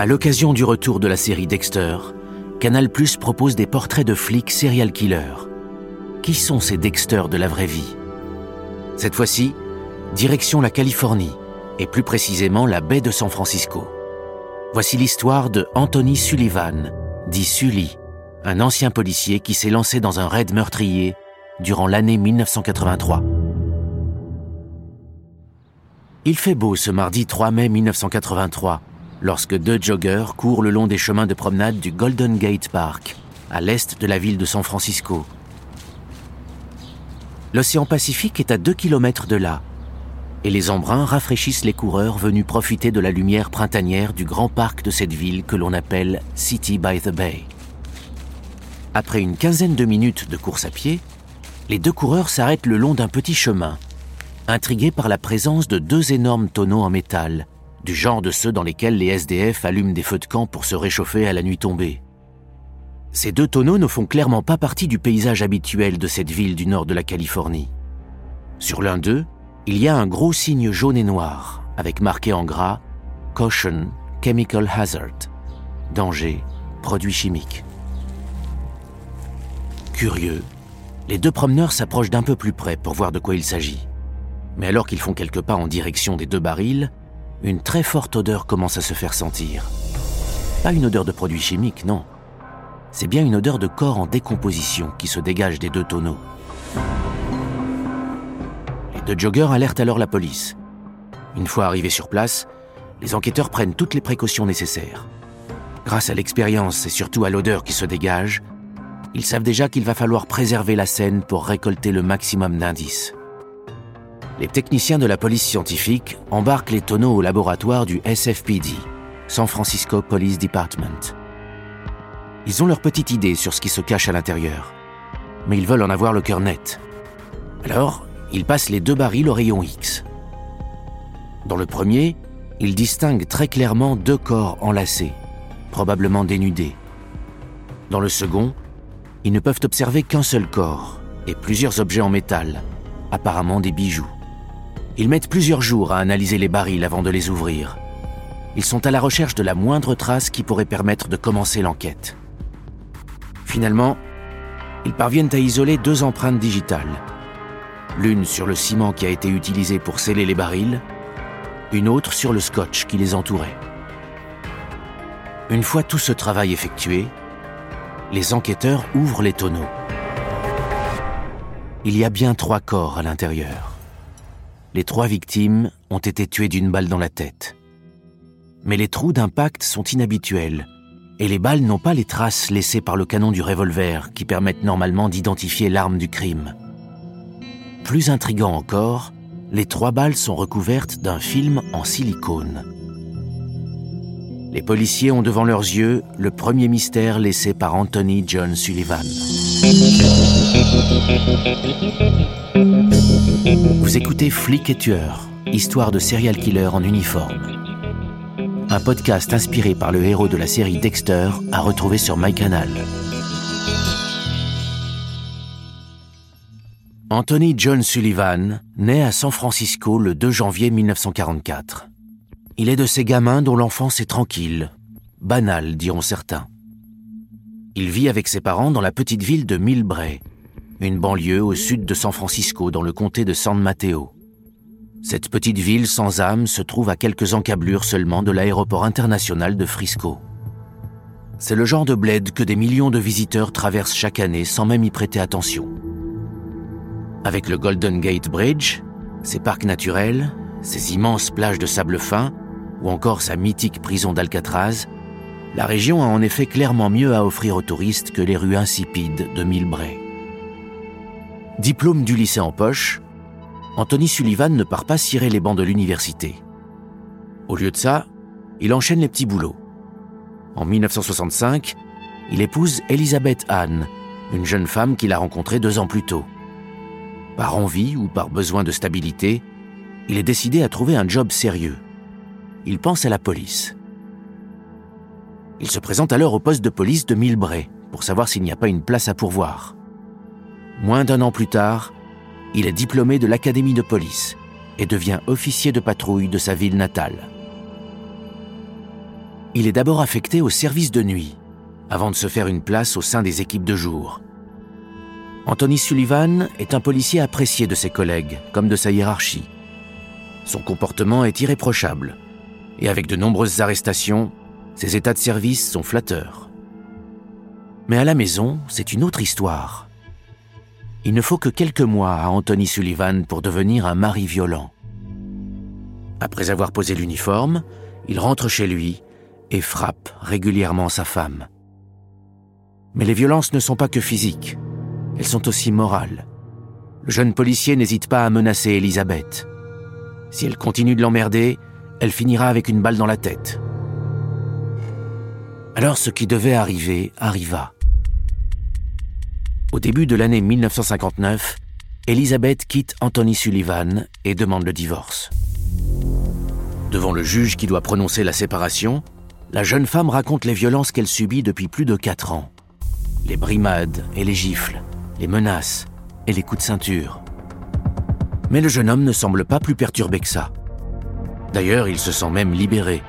À l'occasion du retour de la série Dexter, Canal Plus propose des portraits de flics serial killers. Qui sont ces Dexter de la vraie vie? Cette fois-ci, direction la Californie, et plus précisément la baie de San Francisco. Voici l'histoire de Anthony Sullivan, dit Sully, un ancien policier qui s'est lancé dans un raid meurtrier durant l'année 1983. Il fait beau ce mardi 3 mai 1983, lorsque deux joggeurs courent le long des chemins de promenade du Golden Gate Park, à l'est de la ville de San Francisco. L'océan Pacifique est à 2 km de là, et les embruns rafraîchissent les coureurs venus profiter de la lumière printanière du grand parc de cette ville que l'on appelle City by the Bay. Après une quinzaine de minutes de course à pied, les deux coureurs s'arrêtent le long d'un petit chemin, intrigués par la présence de deux énormes tonneaux en métal, du genre de ceux dans lesquels les SDF allument des feux de camp pour se réchauffer à la nuit tombée. Ces deux tonneaux ne font clairement pas partie du paysage habituel de cette ville du nord de la Californie. Sur l'un d'eux, il y a un gros signe jaune et noir, avec marqué en gras Caution, Chemical Hazard. Danger, produit chimique. Curieux, les deux promeneurs s'approchent d'un peu plus près pour voir de quoi il s'agit. Mais alors qu'ils font quelques pas en direction des deux barils, une très forte odeur commence à se faire sentir. Pas une odeur de produit chimique, non. C'est bien une odeur de corps en décomposition qui se dégage des deux tonneaux. De joggers alertent alors la police. Une fois arrivés sur place, les enquêteurs prennent toutes les précautions nécessaires. Grâce à l'expérience et surtout à l'odeur qui se dégage, ils savent déjà qu'il va falloir préserver la scène pour récolter le maximum d'indices. Les techniciens de la police scientifique embarquent les tonneaux au laboratoire du SFPD, San Francisco Police Department. Ils ont leur petite idée sur ce qui se cache à l'intérieur, mais ils veulent en avoir le cœur net. Alors, il passe les deux barils au rayon X. Dans le premier, il distingue très clairement deux corps enlacés, probablement dénudés. Dans le second, ils ne peuvent observer qu'un seul corps et plusieurs objets en métal, apparemment des bijoux. Ils mettent plusieurs jours à analyser les barils avant de les ouvrir. Ils sont à la recherche de la moindre trace qui pourrait permettre de commencer l'enquête. Finalement, ils parviennent à isoler deux empreintes digitales, l'une sur le ciment qui a été utilisé pour sceller les barils, une autre sur le scotch qui les entourait. Une fois tout ce travail effectué, les enquêteurs ouvrent les tonneaux. Il y a bien trois corps à l'intérieur. Les trois victimes ont été tuées d'une balle dans la tête. Mais les trous d'impact sont inhabituels et les balles n'ont pas les traces laissées par le canon du revolver qui permettent normalement d'identifier l'arme du crime. Plus intrigant encore, les trois balles sont recouvertes d'un film en silicone. Les policiers ont devant leurs yeux le premier mystère laissé par Anthony John Sullivan. Vous écoutez Flic et tueur, histoire de serial killer en uniforme. Un podcast inspiré par le héros de la série Dexter à retrouver sur MyCanal. Anthony John Sullivan naît à San Francisco le 2 janvier 1944. Il est de ces gamins dont l'enfance est tranquille, banale diront certains. Il vit avec ses parents dans la petite ville de Millbrae, une banlieue au sud de San Francisco dans le comté de San Mateo. Cette petite ville sans âme se trouve à quelques encablures seulement de l'aéroport international de Frisco. C'est le genre de bled que des millions de visiteurs traversent chaque année sans même y prêter attention. Avec le Golden Gate Bridge, ses parcs naturels, ses immenses plages de sable fin, ou encore sa mythique prison d'Alcatraz, la région a en effet clairement mieux à offrir aux touristes que les rues insipides de Millbrae. Diplôme du lycée en poche, Anthony Sullivan ne part pas cirer les bancs de l'université. Au lieu de ça, il enchaîne les petits boulots. En 1965, il épouse Elizabeth Anne, une jeune femme qu'il a rencontrée deux ans plus tôt. Par envie ou par besoin de stabilité, il est décidé à trouver un job sérieux. Il pense à la police. Il se présente alors au poste de police de Millbrae pour savoir s'il n'y a pas une place à pourvoir. Moins d'un an plus tard, il est diplômé de l'Académie de police et devient officier de patrouille de sa ville natale. il est d'abord affecté au service de nuit, avant de se faire une place au sein des équipes de jour. Anthony Sullivan est un policier apprécié de ses collègues, comme de sa hiérarchie. Son comportement est irréprochable, et avec de nombreuses arrestations, ses états de service sont flatteurs. Mais à la maison, c'est une autre histoire. Il ne faut que quelques mois à Anthony Sullivan pour devenir un mari violent. Après avoir posé l'uniforme, il rentre chez lui et frappe régulièrement sa femme. Mais les violences ne sont pas que physiques, elles sont aussi morales. Le jeune policier n'hésite pas à menacer Elisabeth. Si elle continue de l'emmerder, elle finira avec une balle dans la tête. Alors ce qui devait arriver arriva. Au début de l'année 1959, Elisabeth quitte Anthony Sullivan et demande le divorce. Devant le juge qui doit prononcer la séparation, la jeune femme raconte les violences qu'elle subit depuis plus de quatre ans. Les brimades et les gifles, les menaces et les coups de ceinture. Mais le jeune homme ne semble pas plus perturbé que ça. D'ailleurs, il se sent même libéré.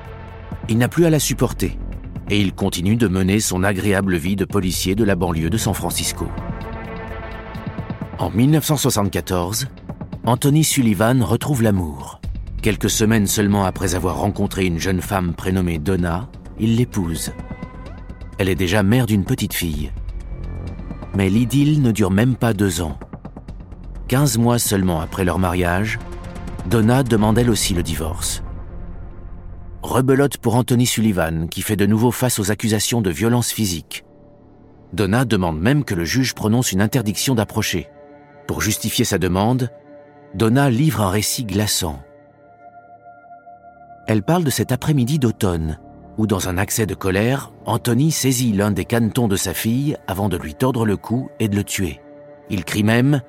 Il n'a plus à la supporter et il continue de mener son agréable vie de policier de la banlieue de San Francisco. En 1974, Anthony Sullivan retrouve l'amour. Quelques semaines seulement après avoir rencontré une jeune femme prénommée Donna, il l'épouse. Elle est déjà mère d'une petite fille. Mais l'idylle ne dure même pas deux ans. Quinze mois seulement après leur mariage, Donna demande elle aussi le divorce. Rebelote pour Anthony Sullivan, qui fait de nouveau face aux accusations de violence physique. Donna demande même que le juge prononce une interdiction d'approcher. Pour justifier sa demande, Donna livre un récit glaçant. Elle parle de cet après-midi d'automne, où dans un accès de colère, Anthony saisit l'un des canetons de sa fille avant de lui tordre le cou et de le tuer. Il crie même ⁇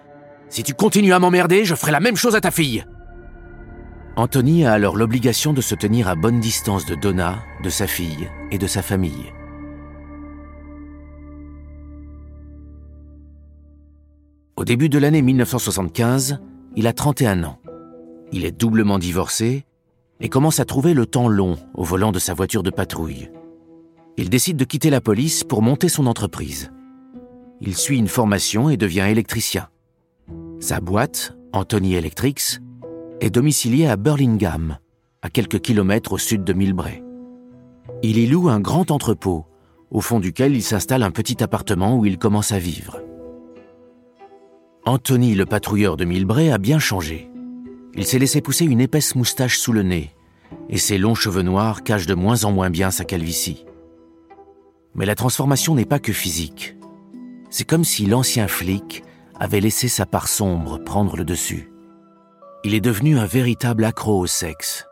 Si tu continues à m'emmerder, je ferai la même chose à ta fille !⁇ Anthony a alors l'obligation de se tenir à bonne distance de Donna, de sa fille et de sa famille. Au début de l'année 1975, il a 31 ans. Il est doublement divorcé et commence à trouver le temps long au volant de sa voiture de patrouille. Il décide de quitter la police pour monter son entreprise. Il suit une formation et devient électricien. Sa boîte, Anthony Electrics, est domiciliée à Burlingame, à quelques kilomètres au sud de Millbrae. Il y loue un grand entrepôt, au fond duquel il s'installe un petit appartement où il commence à vivre. Anthony, le patrouilleur de Milbray, a bien changé. Il s'est laissé pousser une épaisse moustache sous le nez, et ses longs cheveux noirs cachent de moins en moins bien sa calvitie. Mais la transformation n'est pas que physique. C'est comme si l'ancien flic avait laissé sa part sombre prendre le dessus. Il est devenu un véritable accro au sexe.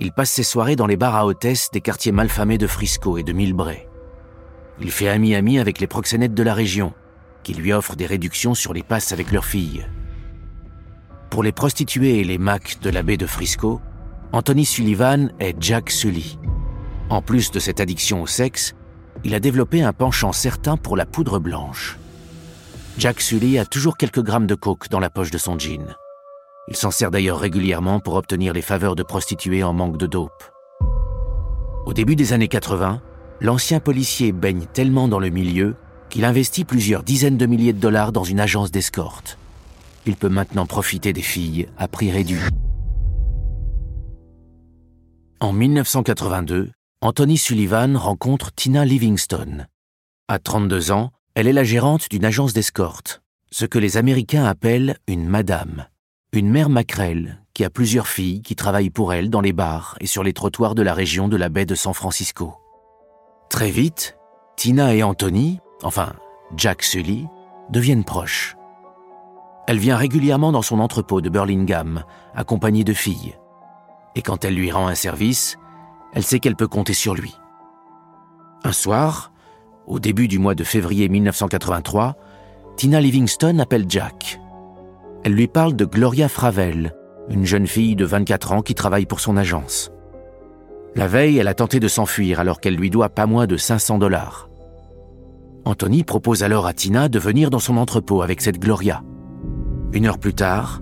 Il passe ses soirées dans les bars à hôtesses des quartiers malfamés de Frisco et de Milbray. Il fait ami-ami avec les proxénètes de la région – qui lui offrent des réductions sur les passes avec leurs filles. Pour les prostituées et les macs de la baie de Frisco, Anthony Sullivan est Jack Sully. En plus de cette addiction au sexe, il a développé un penchant certain pour la poudre blanche. Jack Sully a toujours quelques grammes de coke dans la poche de son jean. Il s'en sert d'ailleurs régulièrement pour obtenir les faveurs de prostituées en manque de dope. Au début des années 80, l'ancien policier baigne tellement dans le milieu qu'il investit plusieurs dizaines de milliers de dollars dans une agence d'escorte. Il peut maintenant profiter des filles à prix réduit. En 1982, Anthony Sullivan rencontre Tina Livingstone. À 32 ans, elle est la gérante d'une agence d'escorte, ce que les Américains appellent une madame, une mère maquerelle qui a plusieurs filles qui travaillent pour elle dans les bars et sur les trottoirs de la région de la baie de San Francisco. Très vite, Tina et Anthony enfin Jack Sully, deviennent proches. Elle vient régulièrement dans son entrepôt de Burlingame, accompagnée de filles. Et quand elle lui rend un service, elle sait qu'elle peut compter sur lui. Un soir, au début du mois de février 1983, Tina Livingston appelle Jack. Elle lui parle de Gloria Fravel, une jeune fille de 24 ans qui travaille pour son agence. La veille, elle a tenté de s'enfuir alors qu'elle lui doit pas moins de 500 dollars. Anthony propose alors à Tina de venir dans son entrepôt avec cette Gloria. Une heure plus tard,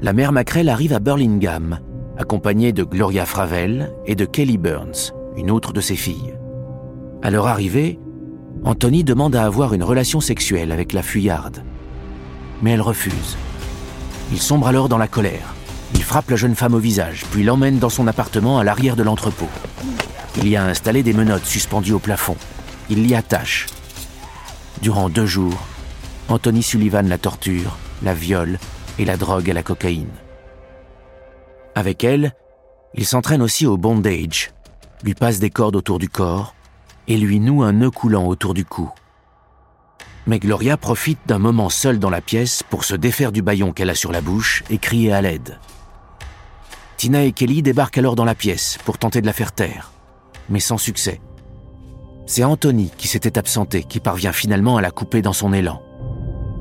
la mère Macrel arrive à Burlingame, accompagnée de Gloria Fravel et de Kelly Burns, une autre de ses filles. À leur arrivée, Anthony demande à avoir une relation sexuelle avec la fuyarde. Mais elle refuse. Il sombre alors dans la colère. Il frappe la jeune femme au visage, puis l'emmène dans son appartement à l'arrière de l'entrepôt. Il y a installé des menottes suspendues au plafond. Il l'y attache. Durant deux jours, Anthony Sullivan la torture, la viole et la drogue à la cocaïne. Avec elle, il s'entraîne aussi au bondage, lui passe des cordes autour du corps et lui noue un nœud coulant autour du cou. Mais Gloria profite d'un moment seul dans la pièce pour se défaire du baillon qu'elle a sur la bouche et crier à l'aide. Tina et Kelly débarquent alors dans la pièce pour tenter de la faire taire, mais sans succès. C'est Anthony qui s'était absenté qui parvient finalement à la couper dans son élan.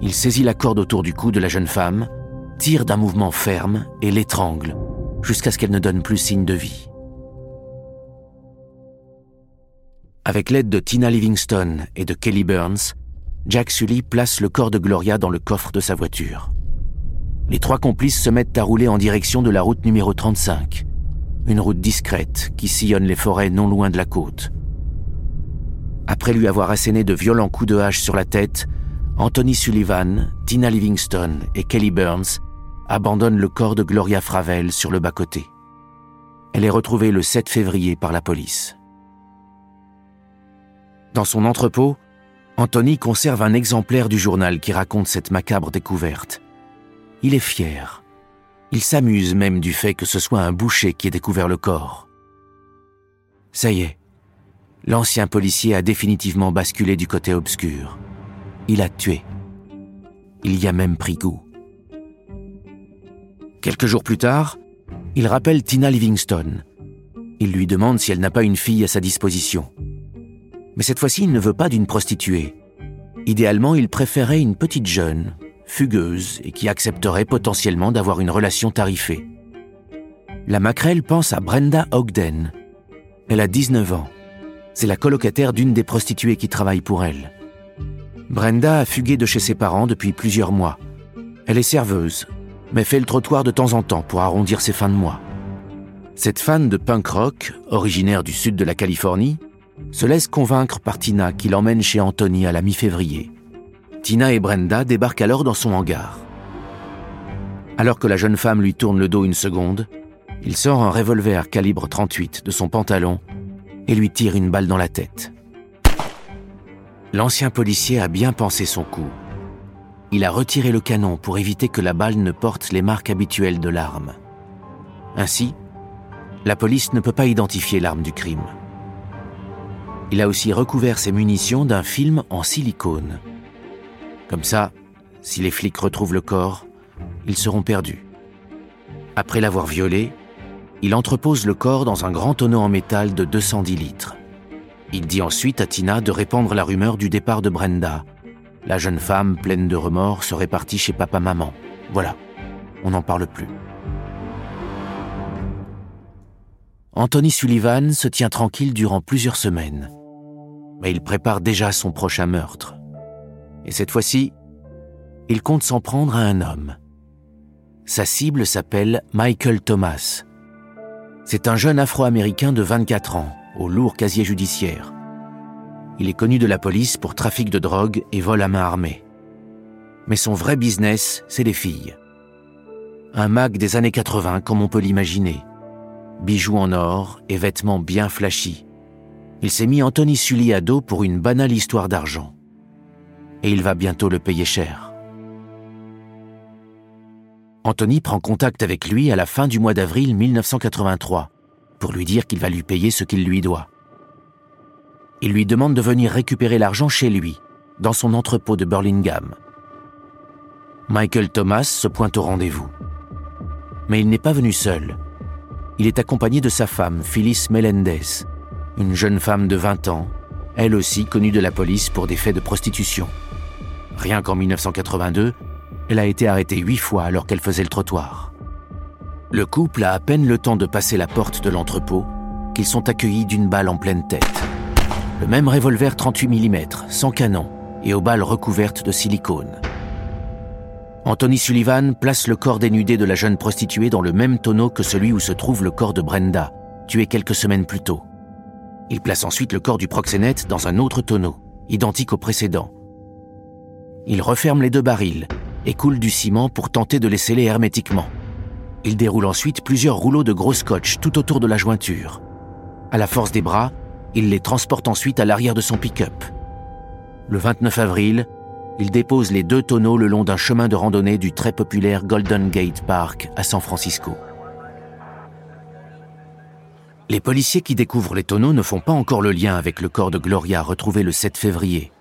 Il saisit la corde autour du cou de la jeune femme, tire d'un mouvement ferme et l'étrangle jusqu'à ce qu'elle ne donne plus signe de vie. Avec l'aide de Tina Livingston et de Kelly Burns, Jack Sully place le corps de Gloria dans le coffre de sa voiture. Les trois complices se mettent à rouler en direction de la route numéro 35, une route discrète qui sillonne les forêts non loin de la côte. Après lui avoir asséné de violents coups de hache sur la tête, Anthony Sullivan, Tina Livingston et Kelly Burns abandonnent le corps de Gloria Fravel sur le bas-côté. Elle est retrouvée le 7 février par la police. Dans son entrepôt, Anthony conserve un exemplaire du journal qui raconte cette macabre découverte. Il est fier. Il s'amuse même du fait que ce soit un boucher qui ait découvert le corps. Ça y est, l'ancien policier a définitivement basculé du côté obscur. Il a tué. Il y a même pris goût. Quelques jours plus tard, il rappelle Tina Livingston. Il lui demande si elle n'a pas une fille à sa disposition. Mais cette fois-ci, il ne veut pas d'une prostituée. Idéalement, il préférait une petite jeune, fugueuse et qui accepterait potentiellement d'avoir une relation tarifée. La maquerelle pense à Brenda Ogden. Elle a 19 ans. C'est la colocataire d'une des prostituées qui travaille pour elle. Brenda a fugué de chez ses parents depuis plusieurs mois. Elle est serveuse, mais fait le trottoir de temps en temps pour arrondir ses fins de mois. Cette fan de punk rock, originaire du sud de la Californie, se laisse convaincre par Tina qui l'emmène chez Anthony à la mi-février. Tina et Brenda débarquent alors dans son hangar. Alors que la jeune femme lui tourne le dos une seconde, il sort un revolver calibre 38 de son pantalon et lui tire une balle dans la tête. L'ancien policier a bien pensé son coup. Il a retiré le canon pour éviter que la balle ne porte les marques habituelles de l'arme. Ainsi, la police ne peut pas identifier l'arme du crime. Il a aussi recouvert ses munitions d'un film en silicone. Comme ça, si les flics retrouvent le corps, ils seront perdus. Après l'avoir violé, il entrepose le corps dans un grand tonneau en métal de 210 litres. Il dit ensuite à Tina de répandre la rumeur du départ de Brenda. La jeune femme, pleine de remords, serait partie chez papa-maman. Voilà, on n'en parle plus. Anthony Sullivan se tient tranquille durant plusieurs semaines mais il prépare déjà son prochain meurtre. Et cette fois-ci, il compte s'en prendre à un homme. Sa cible s'appelle Michael Thomas. C'est un jeune Afro-Américain de 24 ans, au lourd casier judiciaire. Il est connu de la police pour trafic de drogue et vol à main armée. Mais son vrai business, c'est les filles. Un mag des années 80 comme on peut l'imaginer. Bijoux en or et vêtements bien flashy il s'est mis Anthony Sully à dos pour une banale histoire d'argent. Et il va bientôt le payer cher. Anthony prend contact avec lui à la fin du mois d'avril 1983 pour lui dire qu'il va lui payer ce qu'il lui doit. Il lui demande de venir récupérer l'argent chez lui, dans son entrepôt de Burlingame. Michael Thomas se pointe au rendez-vous. Mais il n'est pas venu seul. Il est accompagné de sa femme, Phyllis Melendez, une jeune femme de 20 ans, elle aussi connue de la police pour des faits de prostitution. Rien qu'en 1982, elle a été arrêtée huit fois alors qu'elle faisait le trottoir. Le couple a à peine le temps de passer la porte de l'entrepôt qu'ils sont accueillis d'une balle en pleine tête. Le même revolver 38 mm, sans canon, et aux balles recouvertes de silicone. Anthony Sullivan place le corps dénudé de la jeune prostituée dans le même tonneau que celui où se trouve le corps de Brenda, tué quelques semaines plus tôt. Il place ensuite le corps du proxénète dans un autre tonneau, identique au précédent. Il referme les deux barils et coule du ciment pour tenter de les sceller hermétiquement. Il déroule ensuite plusieurs rouleaux de gros scotch tout autour de la jointure. À la force des bras, il les transporte ensuite à l'arrière de son pick-up. Le 29 avril, il dépose les deux tonneaux le long d'un chemin de randonnée du très populaire Golden Gate Park à San Francisco. Les policiers qui découvrent les tonneaux ne font pas encore le lien avec le corps de Gloria retrouvé le 7 février.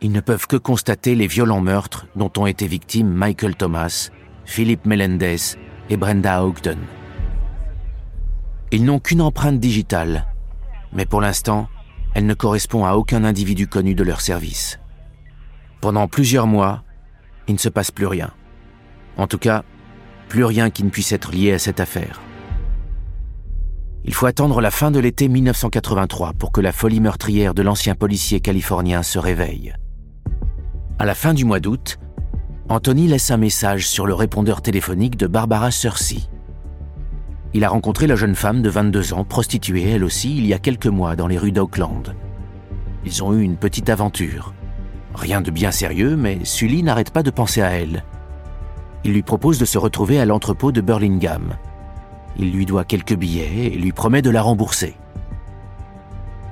Ils ne peuvent que constater les violents meurtres dont ont été victimes Michael Thomas, Philip Melendez et Brenda Ogden. Ils n'ont qu'une empreinte digitale, mais pour l'instant, elle ne correspond à aucun individu connu de leur service. Pendant plusieurs mois, il ne se passe plus rien. En tout cas, plus rien qui ne puisse être lié à cette affaire. Il faut attendre la fin de l'été 1983 pour que la folie meurtrière de l'ancien policier californien se réveille. À la fin du mois d'août, Anthony laisse un message sur le répondeur téléphonique de Barbara Cersei. Il a rencontré la jeune femme de 22 ans, prostituée elle aussi, il y a quelques mois dans les rues d'Oakland. Ils ont eu une petite aventure. Rien de bien sérieux, mais Sully n'arrête pas de penser à elle. Il lui propose de se retrouver à l'entrepôt de Burlingame. Il lui doit quelques billets et lui promet de la rembourser.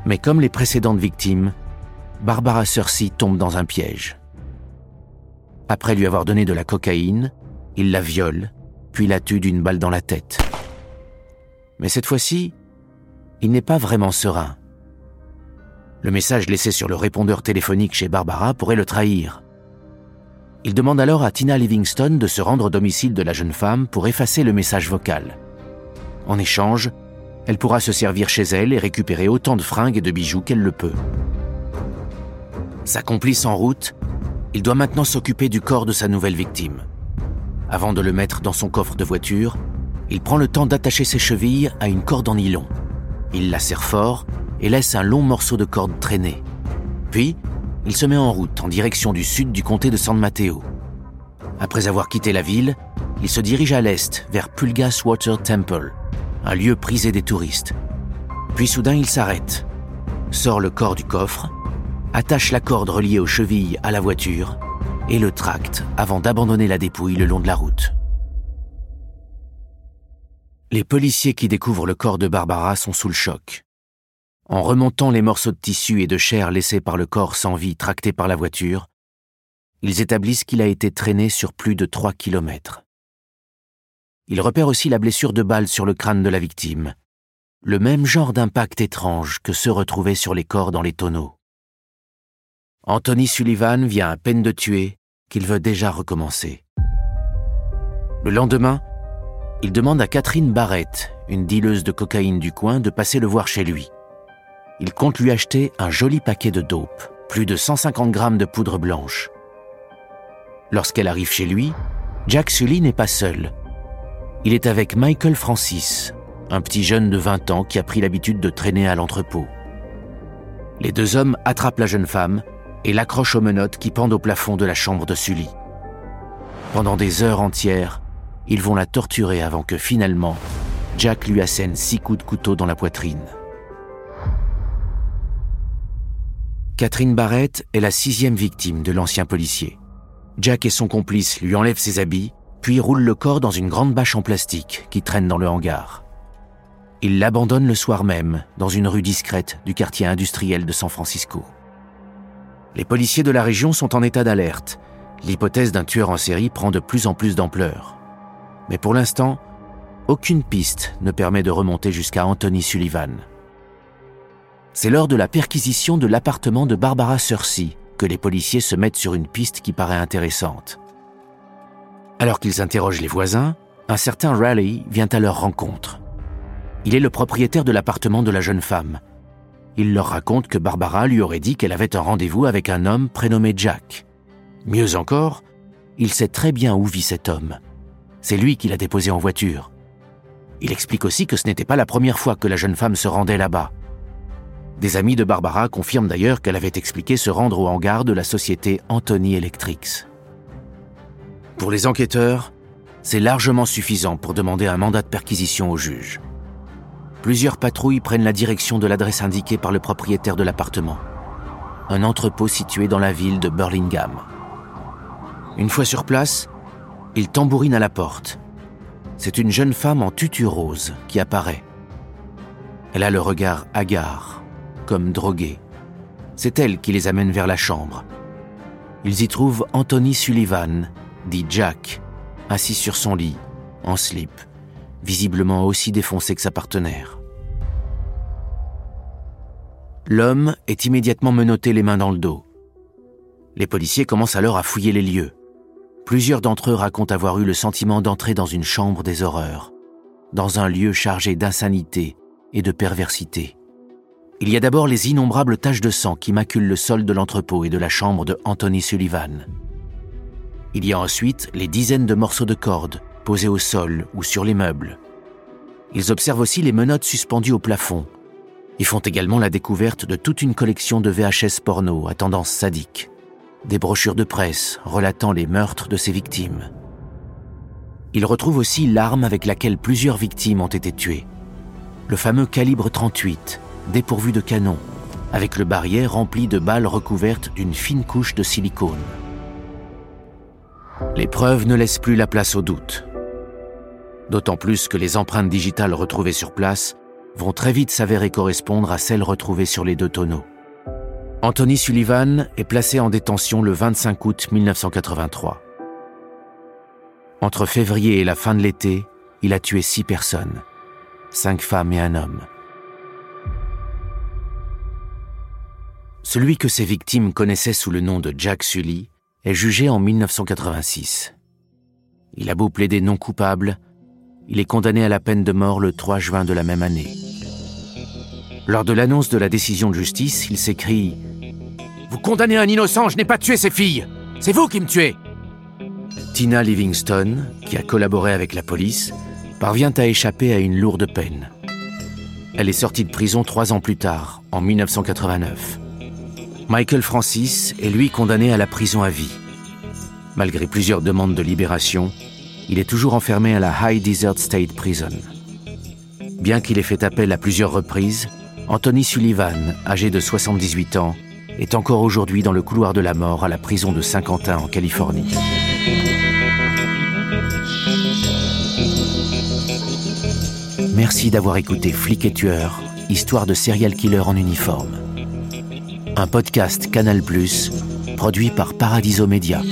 Mais comme les précédentes victimes, Barbara Cersei tombe dans un piège. Après lui avoir donné de la cocaïne, il la viole, puis la tue d'une balle dans la tête. Mais cette fois-ci, il n'est pas vraiment serein. Le message laissé sur le répondeur téléphonique chez Barbara pourrait le trahir. Il demande alors à Tina Livingston de se rendre au domicile de la jeune femme pour effacer le message vocal. En échange, elle pourra se servir chez elle et récupérer autant de fringues et de bijoux qu'elle le peut. Sa complice en route, il doit maintenant s'occuper du corps de sa nouvelle victime. Avant de le mettre dans son coffre de voiture, il prend le temps d'attacher ses chevilles à une corde en nylon. Il la serre fort et laisse un long morceau de corde traîner. Puis, il se met en route en direction du sud du comté de San Mateo. Après avoir quitté la ville, il se dirige à l'est vers Pulgas Water Temple, un lieu prisé des touristes. Puis soudain, il s'arrête, sort le corps du coffre, attache la corde reliée aux chevilles à la voiture et le tracte avant d'abandonner la dépouille le long de la route. Les policiers qui découvrent le corps de Barbara sont sous le choc. En remontant les morceaux de tissu et de chair laissés par le corps sans vie tracté par la voiture, ils établissent qu'il a été traîné sur plus de 3 kilomètres. Ils repèrent aussi la blessure de balle sur le crâne de la victime, le même genre d'impact étrange que ceux retrouvés sur les corps dans les tonneaux. Anthony Sullivan vient à peine de tuer qu'il veut déjà recommencer. Le lendemain, il demande à Catherine Barrett, une dealeuse de cocaïne du coin, de passer le voir chez lui il compte lui acheter un joli paquet de dope, plus de 150 grammes de poudre blanche. Lorsqu'elle arrive chez lui, Jack Sully n'est pas seul. Il est avec Michael Francis, un petit jeune de 20 ans qui a pris l'habitude de traîner à l'entrepôt. Les deux hommes attrapent la jeune femme et l'accrochent aux menottes qui pendent au plafond de la chambre de Sully. Pendant des heures entières, ils vont la torturer avant que finalement, Jack lui assène six coups de couteau dans la poitrine. Catherine Barrett est la sixième victime de l'ancien policier. Jack et son complice lui enlèvent ses habits, puis roulent le corps dans une grande bâche en plastique qui traîne dans le hangar. Ils l'abandonnent le soir même, dans une rue discrète du quartier industriel de San Francisco. Les policiers de la région sont en état d'alerte. L'hypothèse d'un tueur en série prend de plus en plus d'ampleur. Mais pour l'instant, aucune piste ne permet de remonter jusqu'à Anthony Sullivan. C'est lors de la perquisition de l'appartement de Barbara Cersei que les policiers se mettent sur une piste qui paraît intéressante. Alors qu'ils interrogent les voisins, un certain Raleigh vient à leur rencontre. Il est le propriétaire de l'appartement de la jeune femme. Il leur raconte que Barbara lui aurait dit qu'elle avait un rendez-vous avec un homme prénommé Jack. Mieux encore, il sait très bien où vit cet homme. C'est lui qui l'a déposé en voiture. Il explique aussi que ce n'était pas la première fois que la jeune femme se rendait là-bas. Des amis de Barbara confirment d'ailleurs qu'elle avait expliqué se rendre au hangar de la société Anthony Electrics. Pour les enquêteurs, c'est largement suffisant pour demander un mandat de perquisition au juge. plusieurs patrouilles prennent la direction de l'adresse indiquée par le propriétaire de l'appartement. Un entrepôt situé dans la ville de Burlingame. Une fois sur place, ils tambourinent à la porte. C'est une jeune femme en tutu rose qui apparaît. Elle a le regard hagard, comme droguée. C'est elle qui les amène vers la chambre. Ils y trouvent Anthony Sullivan, dit Jack, assis sur son lit, en slip, visiblement aussi défoncé que sa partenaire. L'homme est immédiatement menotté les mains dans le dos. Les policiers commencent alors à fouiller les lieux. Plusieurs d'entre eux racontent avoir eu le sentiment d'entrer dans une chambre des horreurs, dans un lieu chargé d'insanité et de perversité. Il y a d'abord les innombrables taches de sang qui maculent le sol de l'entrepôt et de la chambre de Anthony Sullivan. Il y a ensuite les dizaines de morceaux de cordes posés au sol ou sur les meubles. Ils observent aussi les menottes suspendues au plafond. Ils font également la découverte de toute une collection de VHS porno à tendance sadique, des brochures de presse relatant les meurtres de ses victimes. Ils retrouvent aussi l'arme avec laquelle plusieurs victimes ont été tuées, le fameux calibre 38, dépourvu de canon, avec le barillet rempli de balles recouvertes d'une fine couche de silicone. Les preuves ne laissent plus la place au doute. D'autant plus que les empreintes digitales retrouvées sur place vont très vite s'avérer correspondre à celles retrouvées sur les deux tonneaux. Anthony Sullivan est placé en détention le 25 août 1983. Entre février et la fin de l'été, il a tué six personnes, cinq femmes et un homme. Celui que ses victimes connaissaient sous le nom de Jack Sully est jugé en 1986. Il a beau plaider non coupable, il est condamné à la peine de mort le 3 juin de la même année. Lors de l'annonce de la décision de justice, il s'écrie ⁇ Vous condamnez un innocent, je n'ai pas tué ses filles C'est vous qui me tuez !⁇ Tina Livingstone, qui a collaboré avec la police, parvient à échapper à une lourde peine. Elle est sortie de prison trois ans plus tard, en 1989. Michael Francis est lui condamné à la prison à vie. Malgré plusieurs demandes de libération, il est toujours enfermé à la High Desert State Prison. Bien qu'il ait fait appel à plusieurs reprises, Anthony Sullivan, âgé de 78 ans, est encore aujourd'hui dans le couloir de la mort à la prison de Saint-Quentin en Californie. Merci d'avoir écouté Flic et Tueur, histoire de serial killer en uniforme un podcast Canal+, produit par Paradiso Media.